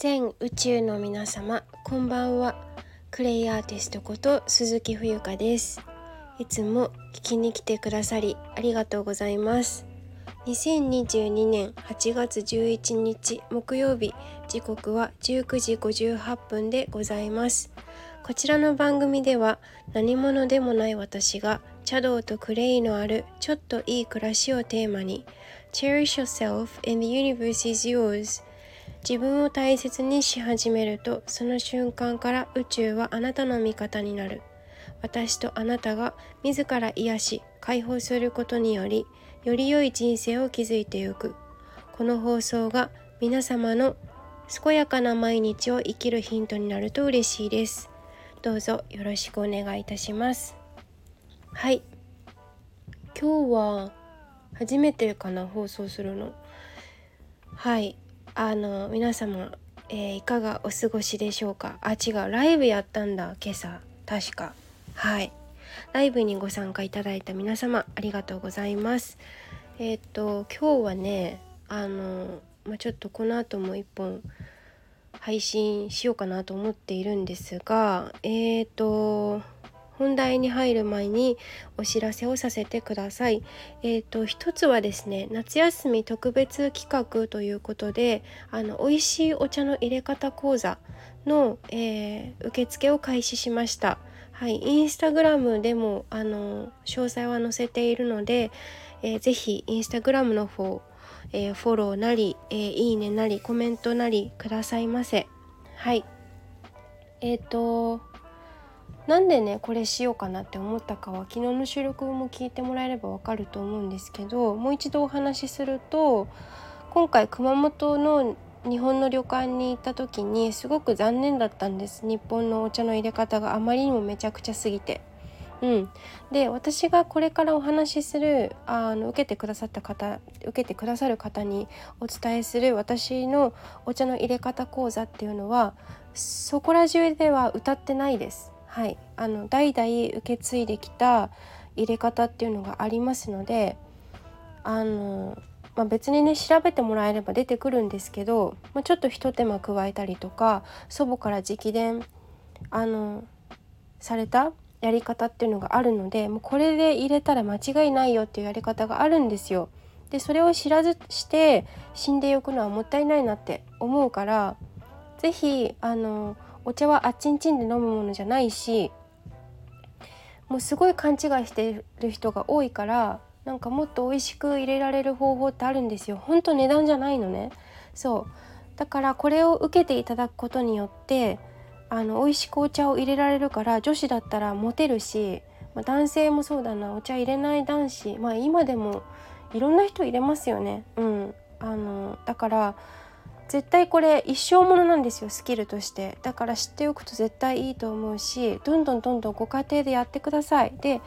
全宇宙の皆様こんばんは。クレイアーティストこと鈴木冬香です。いつも聞きに来てくださりありがとうございます。2022年8月11日木曜日時刻は19時58分でございます。こちらの番組では何者でもない私が茶道とクレイのあるちょっといい暮らしをテーマに Cherish yourself and the universe is yours 自分を大切にし始めるとその瞬間から宇宙はあなたの味方になる。私とあなたが自ら癒し解放することによりより良い人生を築いていく。この放送が皆様の健やかな毎日を生きるヒントになると嬉しいです。どうぞよろしくお願いいたします。はい。今日は初めてかな放送するの。はい。あの皆様、えー、いかがお過ごしでしょうか？あ違うライブやったんだ今朝。確か。はい。ライブにご参加いただいた皆様ありがとうございます。えっ、と今日はねあの、まあ、ちょっとこの後も一本配信しようかなと思っているんですがえっ、と本題に入る前にお知らせをさせてください。えっ、ー、と一つはですね夏休み特別企画ということであの美味しいお茶の入れ方講座の、えー、受付を開始しました。はい、インスタグラムでもあの詳細は載せているので、えー、ぜひインスタグラムの方、えー、フォローなり、えー、いいねなりコメントなりくださいませ。はい。えっ、ー、となんでねこれしようかなって思ったかは昨日の収録も聞いてもらえればわかると思うんですけどもう一度お話しすると今回熊本の日本の旅館に行った時にすごく残念だったんです日本のお茶の入れ方があまりにもめちゃくちゃすぎて。うん、で私がこれからお話しするあの受けてくださった方受けてくださる方にお伝えする私のお茶の入れ方講座っていうのはそこら中では歌ってないです。はい、あの代々受け継いできた入れ方っていうのがありますのであのまあ、別にね調べてもらえれば出てくるんですけど、まあ、ちょっとひと手間加えたりとか祖母から直伝あのされたやり方っていうのがあるのでもうこれで入れたら間違いないよっていうやり方があるんですよ。でそれを知らずして死んでおくのはもったいないなって思うから是非あのお茶はあっちんちんで飲むものじゃないしもうすごい勘違いしてる人が多いからなんかもっと美味しく入れられる方法ってあるんですよ。ほんと値段じゃないのね。そう。だからこれを受けていただくことによってあの美味しくお茶を入れられるから女子だったらモテるし、まあ、男性もそうだな。お茶入れない男子。まあ今でもいろんな人入れますよね。うん。あのだから絶対これ一生ものなんですよスキルとして。だから知っておくと絶対いいと思うしどんどんどんどんご家庭でやってください。で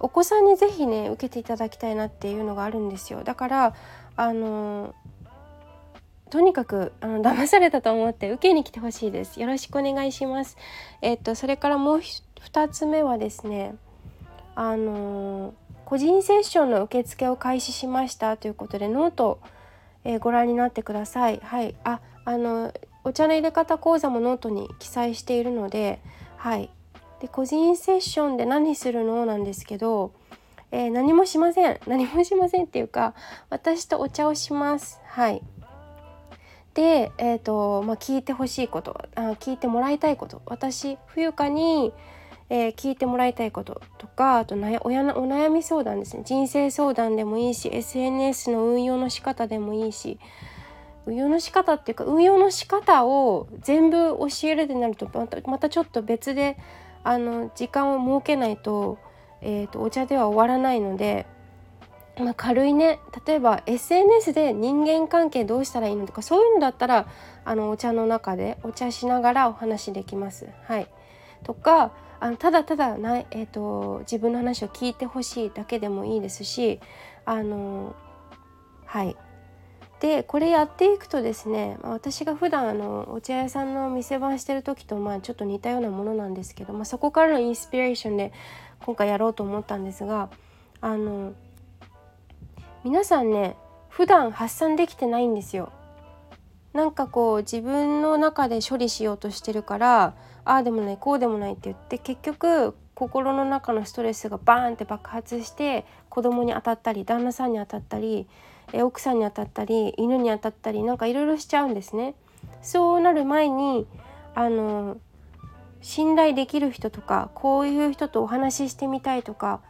お子さんに是非ね受けていただきたいなっていうのがあるんですよ。だからあのとにかくあの騙されたと思って受けに来てほしいです。よろしくお願いします。えっとそれからもう2つ目はですねあの個人セッションの受付を開始しましたということでノートえー、ご覧になってください。はい、ああのお茶の入れ方講座もノートに記載しているので、はい、で個人セッションで何するのなんですけど、えー、何もしません。何もしませんっていうか私とお茶をします。はい。で、えーとまあ、聞いてほしいことあ聞いてもらいたいこと。私冬香にえー、聞いてもらいたいこととかあと親のお悩み相談ですね。人生相談でもいいし SNS の運用の仕方でもいいし運用の仕方っていうか運用の仕方を全部教えるってなるとまたまたちょっと別であの時間を設けないと,、えーと、お茶では終わらないので、まあ、軽いね。例えば SNS で人間関係どうしたらいいのとかそういうのだったらあのお茶の中でお茶しながらお話できます。はい、とかあのただただない、えーと、自分の話を聞いてほしいだけでもいいですしあのはいでこれやっていくとですね私が普段あのお茶屋さんの店番してる時とまあちょっと似たようなものなんですけど、まあ、そこからのインスピレーションで今回やろうと思ったんですがあの皆さんね普段発散できてないんですよ。なんかこう自分の中で処理しようとしてるからああでもないこうでもないって言って結局心の中のストレスがバーンって爆発して子供に当たったり旦那さんに当たったり奥さんに当たったり犬に当たったりなんかいろいろしちゃうんですね。そうなる前にあの信頼できる人とかこういう人とお話ししてみたいとか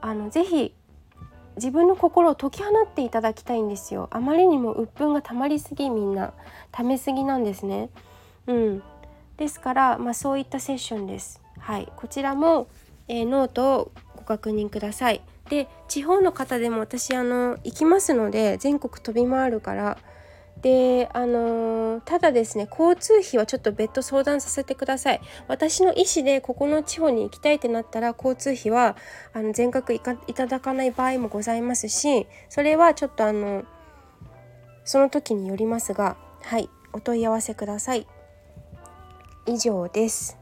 あのぜひ自分の心を解き放っていただきたいんですよ。あまりにも鬱憤が溜まりすぎみんな。溜めすぎなんですね。うん。ですから、まあ、そういったセッションです。はい。こちらも、えー、ノートをご確認ください。で地方の方でも私あの行きますので全国飛び回るから。であの、ただですね交通費はちょっと別途相談させてください。私の意思でここの地方に行きたいってなったら交通費はあの全額いただかない場合もございますしそれはちょっとあのその時によりますがはい。お問い合わせください。以上です。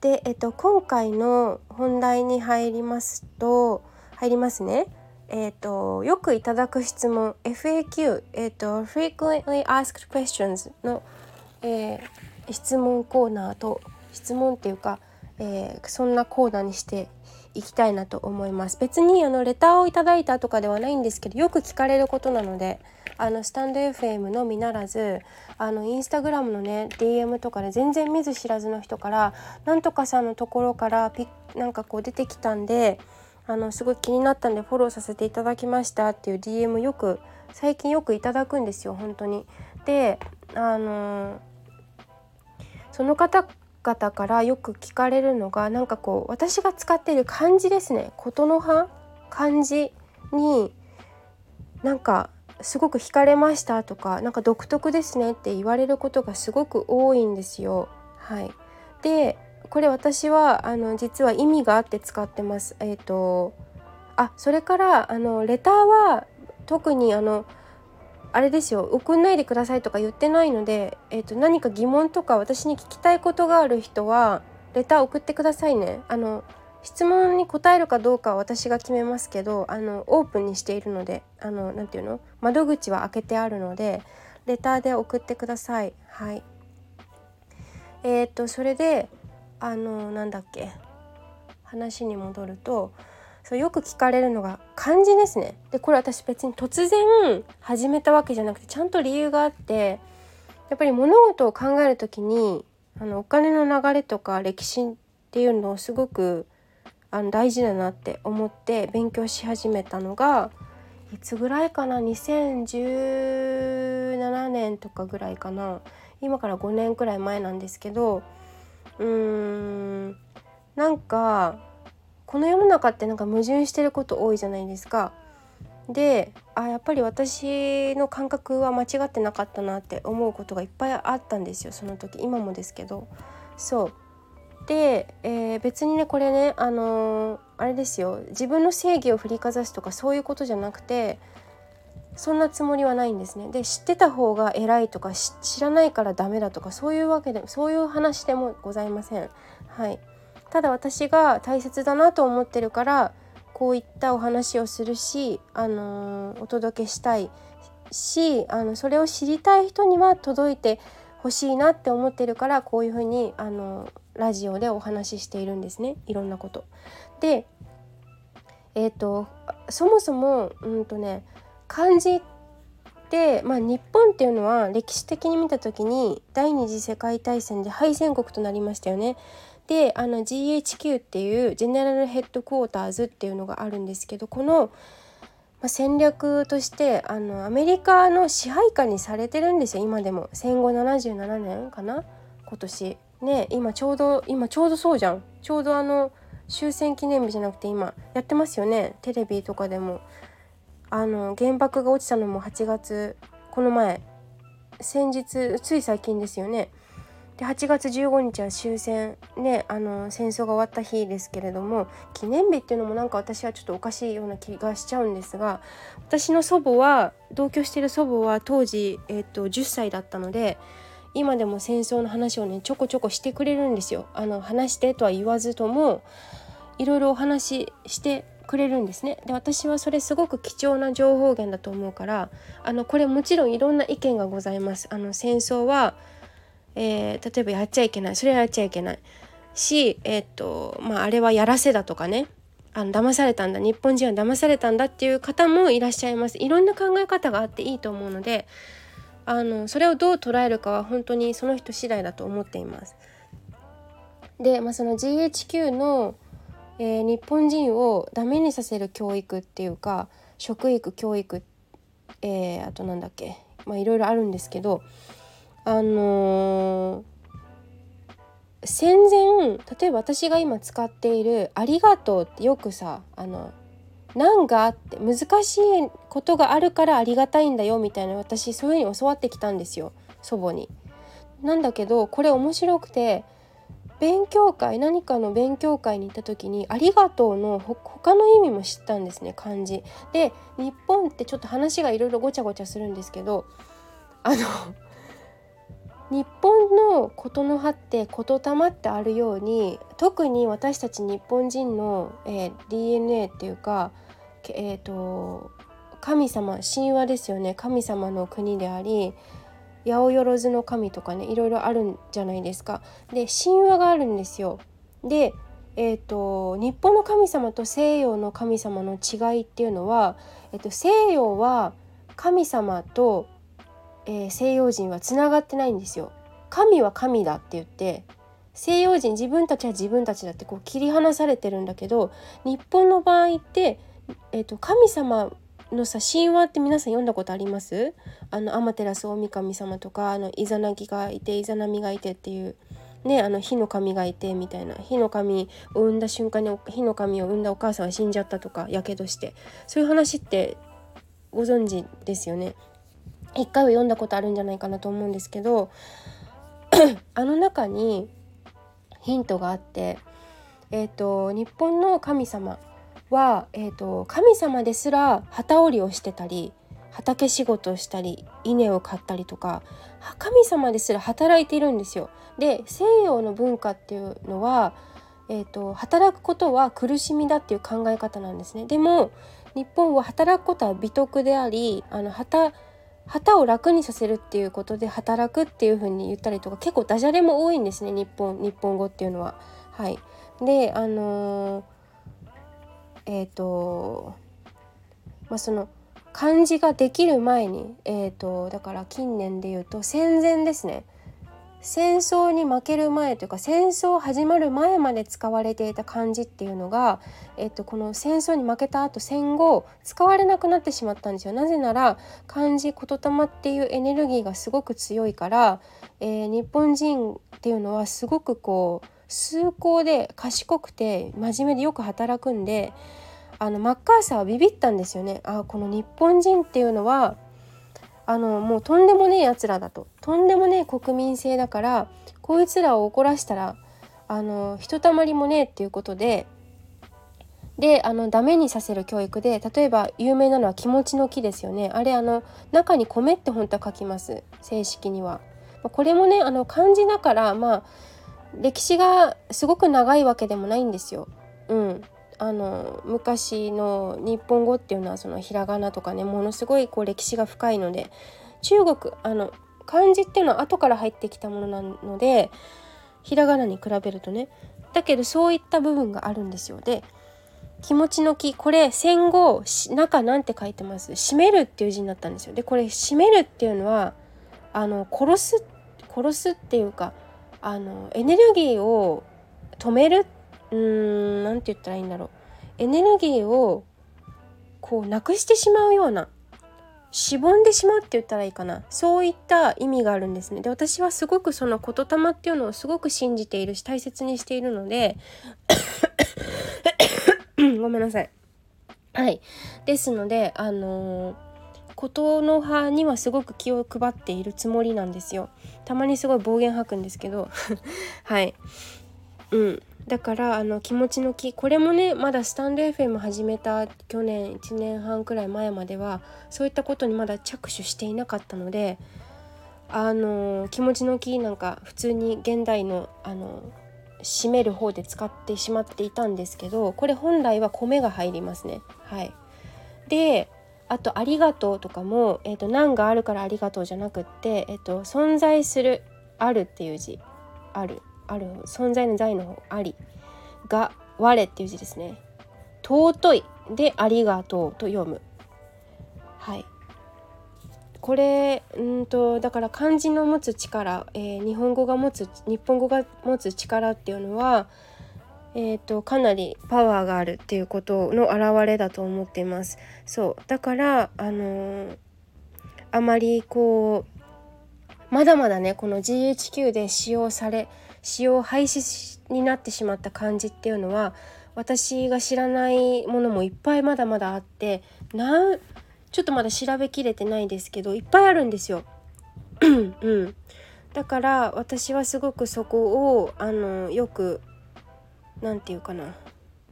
で、えっと、今回の本題に入りますと入りますね。えーと、よくいただく質問 FAQ、えーと、Frequently Asked Questions の、えー、質問コーナーと質問っていうか、えー、そんなコーナーにしていきたいなと思います。別にあのレターをいただいたとかではないんですけどよく聞かれることなのであのスタンド FM のみならずあのインスタグラムのね DM とかで全然見ず知らずの人からなんとかさんのところからピなんかこう出てきたんであのすごい気になったんでフォローさせていただきましたっていう DM よく最近よくいただくんですよ本当に。であのその方々からよく聞かれるのがなんかこう私が使っている漢字ですね琴の葉？漢字になんかすごく惹かれましたとかなんか独特ですねって言われることがすごく多いんですよ。はい、でこれ私はあの実は意味があって使ってます。え、ー、とあそれからあのレターは特にあのあれですよ送んないでくださいとか言ってないので、えーと、何か疑問とか私に聞きたいことがある人はレター送ってくださいね。あの質問に答えるかどうかは私が決めますけどあのオープンにしているのであのなていうの？窓口は開けてあるのでレターで送ってください。はいえーとそれであのなんだっけ？話に戻るとそうよく聞かれるのが漢字ですね。でこれ私別に突然始めたわけじゃなくてちゃんと理由があってやっぱり物事を考える時にあのお金の流れとか歴史っていうのをすごくあの大事だなって思って勉強し始めたのがいつぐらいかな？2017年とかぐらいかな今から5年くらい前なんですけどうーんなんかこの世の中ってなんか矛盾してること多いじゃないですか。であやっぱり私の感覚は間違ってなかったなって思うことがいっぱいあったんですよその時今もですけど。そうで、えー、別にねこれねあのー、あれですよ自分の正義を振りかざすとかそういうことじゃなくてそんなつもりはないんですね。で知ってた方が偉いとか知らないからダメだとかそういうわけでそういう話でもございません。はい、ただ私が大切だなと思ってるからこういったお話をするし、あのー、お届けしたいしあのそれを知りたい人には届いてほしいなって思ってるからこういうふうに、あのー、ラジオでお話ししているんですねいろんなこと。でえっ、ー、とそもそもうんとね漢字って、まあ、日本っていうのは歴史的に見た時に第二次世界大戦で敗戦国となりましたよね。であの GHQ っていうジェネラルヘッドクォーターズっていうのがあるんですけどこの、戦略としてあのアメリカの支配下にされてるんですよ今でも戦後77年かな？今年ね今ちょうど今ちょうどそうじゃん。ちょうどあの終戦記念日じゃなくて今やってますよね。テレビとかでも。あの原爆が落ちたのも8月この前。先日つい最近ですよね。で8月15日は終戦。ねあの戦争が終わった日ですけれども記念日っていうのもなんか私はちょっとおかしいような気がしちゃうんですが私の祖母は同居してる祖母は当時、えーと、10歳だったので今でも戦争の話をねちょこちょこしてくれるんですよ。あの話してとは言わずともいろいろお話ししてくれるんですね。で私はそれすごく貴重な情報源だと思うからあのこれもちろんいろんな意見がございます。あの戦争は、えー、例えばやっちゃいけない。それはやっちゃいけない。しえー、っとまああれはやらせだとかね。あの騙されたんだ。日本人は騙されたんだっていう方もいらっしゃいます。いろんな考え方があっていいと思うのであのそれをどう捉えるかは本当にその人次第だと思っています。で、まあ、その GHQ のえー、日本人をダメにさせる教育っていうか食育教育、えー、あとなんだっけまあいろいろあるんですけどあのー、戦前例えば私が今使っている「ありがとう」ってよくさあの難があって難しいことがあるからありがたいんだよみたいな私そういうふうに教わってきたんですよ祖母に。なんだけどこれ面白くて勉強会何かの勉強会に行った時に「ありがとう」の他の意味も知ったんですね漢字。で日本ってちょっと話がいろいろごちゃごちゃするんですけどあの日本のことの葉って言霊ってあるように特に私たち日本人の、えー、DNA っていうか、えーと神様神話ですよね神様の国であり八百万の神とかねいろいろあるんじゃないですか。で神話があるんですよ。でえーと、日本の神様と西洋の神様の違いっていうのは、えーと、西洋は神様と、えー、西洋人はつながってないんですよ。神は神だって言って西洋人自分たちは自分たちだってこう切り離されてるんだけど日本の場合って、えーと神様のさ神話って皆さん読んだことあります？あの天照大神様とかあのイザナギがいてイザナミがいてっていうねあの火の神がいてみたいな。火の神を産んだ瞬間に火の神を産んだお母さんは死んじゃったとかやけどして。そういう話ってご存知ですよね？一回は読んだことあるんじゃないかなと思うんですけど あの中にヒントがあってえっ、ー、と日本の神様は、えーと、神様ですら旗織りをしてたり畑仕事をしたり稲を刈ったりとか神様ですら働いているんですよ。で西洋の文化っていうのは、えーと、働くことは苦しみだっていう考え方なんですね。でも日本は働くことは美徳でありあの旗旗を楽にさせるっていうことで働くっていう風に言ったりとか結構ダジャレも多いんですね日本日本語っていうのは。はい、であのーえっ、ー、とまあその漢字ができる前に、えーと、だから近年で言うと戦前ですね戦争に負ける前というか戦争始まる前まで使われていた漢字っていうのが、えーと、この戦争に負けた後戦後使われなくなってしまったんですよ。なぜなら漢字言霊っていうエネルギーがすごく強いから、えー、日本人っていうのはすごくこう崇高で賢くて真面目でよく働くんであのマッカーサーはビビったんですよね。あこの日本人っていうのはあのもうとんでもねえやつらだと。とんでもねえ国民性だからこいつらを怒らしたらあのひとたまりもねえっていうことでであのダメにさせる教育で例えば有名なのは気持ちの木ですよね。あれあの中に米って本当は書きます。正式には。これもねあの漢字だからまあ歴史がすごく長いわけでもないんですよ。うん、あの昔の日本語っていうのはそのひらがなとかねものすごいこう歴史が深いので中国あの漢字っていうのは後から入ってきたものなのでひらがなに比べるとね。だけどそういった部分があるんですよ。で気持ちの木これ戦後中なんて書いてます？閉めるっていう字になったんですよ。でこれ閉めるっていうのはあの殺す殺すっていうかあのエネルギーを止めるうーん何て言ったらいいんだろう。エネルギーをこうなくしてしまうようなしぼんでしまうって言ったらいいかな。そういった意味があるんですね。で私はすごくその言霊っていうのをすごく信じているし大切にしているので ごめんなさい。はい。ですのであのーことの葉にはすごく気を配っているつもりなんですよ。たまにすごい暴言吐くんですけど。はい。うん。だからあの気持ちの木これもねまだスタンド FM 始めた去年1年半くらい前まではそういったことにまだ着手していなかったのであの気持ちの木なんか普通に現代のあの締める方で使ってしまっていたんですけどこれ本来は米が入りますね。はい。であと「ありがとう」とかも「えーと、何があるからありがとう」じゃなくって、えーと、存在する「ある」っていう字「ある」ある。存在の在の方「あり」が「我」っていう字ですね。尊いで「ありがとう」と読む。はい。これうんとだから漢字の持つ力、えー、日本語が持つ日本語が持つ力っていうのは、えーと、かなりパワーがあるっていうことの表れだと思っています。そうだからあのー、あまりこうまだまだねこの GHQ で使用され使用廃止になってしまった漢字っていうのは私が知らないものもいっぱいまだまだあってなちょっとまだ調べきれてないんですけどいっぱいあるんですよ。うん、だから私はすごくそこをあのよく何て言うかな。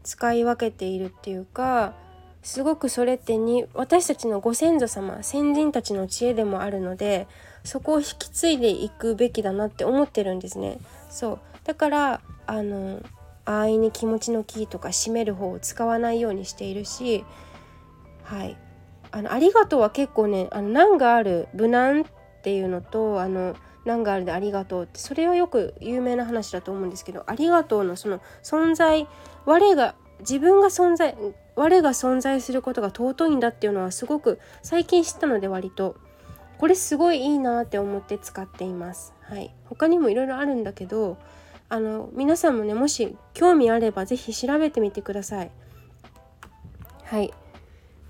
使い分けているっていうかすごくそれってに私たちのご先祖様先人たちの知恵でもあるのでそこを引き継いでいくべきだなって思ってるんですね。そう。だからあの安易に気持ちのキーとか締める方を使わないようにしているしはい。あのありがとうは結構ねあの難がある無難っていうのとあの難があるでありがとうってそれはよく有名な話だと思うんですけどありがとうのその存在我が自分が存在我が存在することが尊いんだっていうのはすごく最近知ったので割とこれすごいいいなって思って使っています。はい、他にもいろいろあるんだけどあの皆さんもねもし興味あれば是非調べてみてください。はい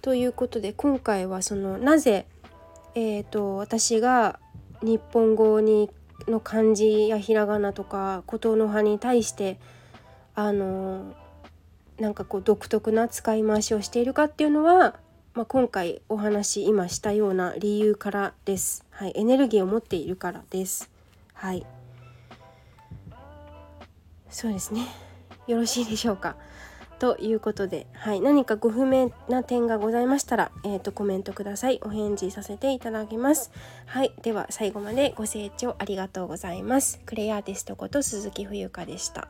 ということで今回はそのなぜ、えーと、私が日本語にの漢字やひらがなとか琴の葉に対してあのなんかこう独特な使い回しをしているかっていうのは、まあ、今回お話今したような理由からです。はい、エネルギーを持っているからです。はい。そうですね。よろしいでしょうか。ということで、はい、何かご不明な点がございましたら、えーと、コメントください。お返事させていただきます。はい、では最後までご清聴ありがとうございます。クレイアーティストこと鈴木冬香でした。